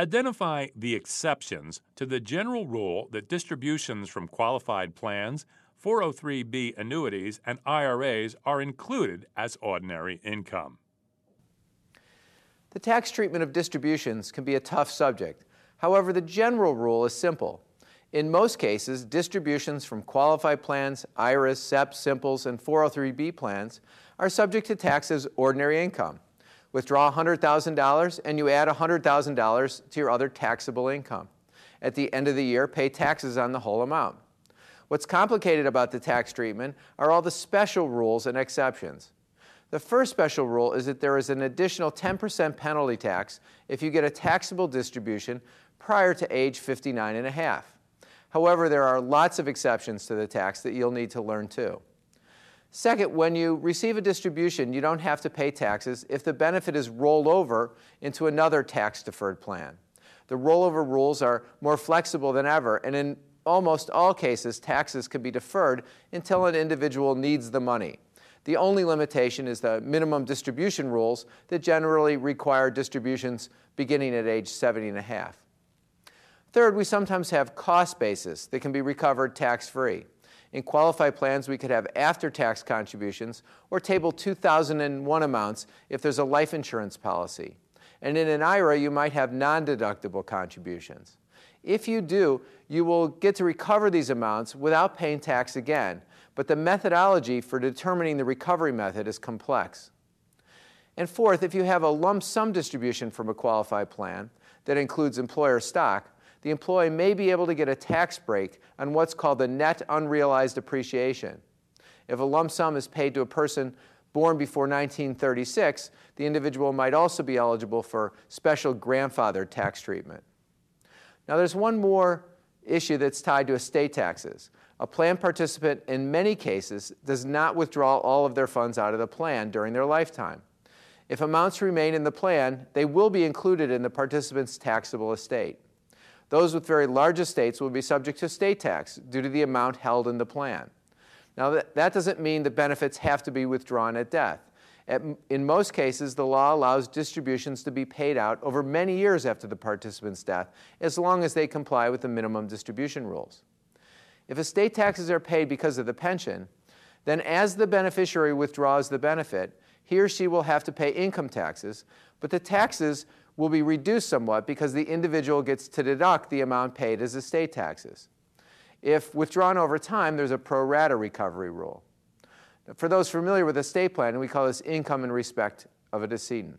Identify the exceptions to the general rule that distributions from qualified plans, 403b annuities, and IRAs are included as ordinary income. The tax treatment of distributions can be a tough subject. However, the general rule is simple. In most cases, distributions from qualified plans, IRAs, SEPs, Simples, and 403b plans are subject to tax as ordinary income. Withdraw $100,000 and you add $100,000 to your other taxable income. At the end of the year, pay taxes on the whole amount. What's complicated about the tax treatment are all the special rules and exceptions. The first special rule is that there is an additional 10% penalty tax if you get a taxable distribution prior to age 59 and a half. However, there are lots of exceptions to the tax that you'll need to learn too. Second, when you receive a distribution, you don't have to pay taxes if the benefit is rolled over into another tax deferred plan. The rollover rules are more flexible than ever, and in almost all cases, taxes can be deferred until an individual needs the money. The only limitation is the minimum distribution rules that generally require distributions beginning at age 70 and a half. Third, we sometimes have cost basis that can be recovered tax free. In qualified plans, we could have after tax contributions or Table 2001 amounts if there's a life insurance policy. And in an IRA, you might have non deductible contributions. If you do, you will get to recover these amounts without paying tax again, but the methodology for determining the recovery method is complex. And fourth, if you have a lump sum distribution from a qualified plan that includes employer stock, the employee may be able to get a tax break on what's called the net unrealized appreciation. If a lump sum is paid to a person born before 1936, the individual might also be eligible for special grandfather tax treatment. Now, there's one more issue that's tied to estate taxes. A plan participant, in many cases, does not withdraw all of their funds out of the plan during their lifetime. If amounts remain in the plan, they will be included in the participant's taxable estate. Those with very large estates will be subject to estate tax due to the amount held in the plan. Now, that, that doesn't mean the benefits have to be withdrawn at death. At, in most cases, the law allows distributions to be paid out over many years after the participant's death, as long as they comply with the minimum distribution rules. If estate taxes are paid because of the pension, then as the beneficiary withdraws the benefit, he or she will have to pay income taxes, but the taxes will be reduced somewhat because the individual gets to deduct the amount paid as estate taxes. If withdrawn over time, there's a pro rata recovery rule. For those familiar with estate planning, we call this income in respect of a decedent.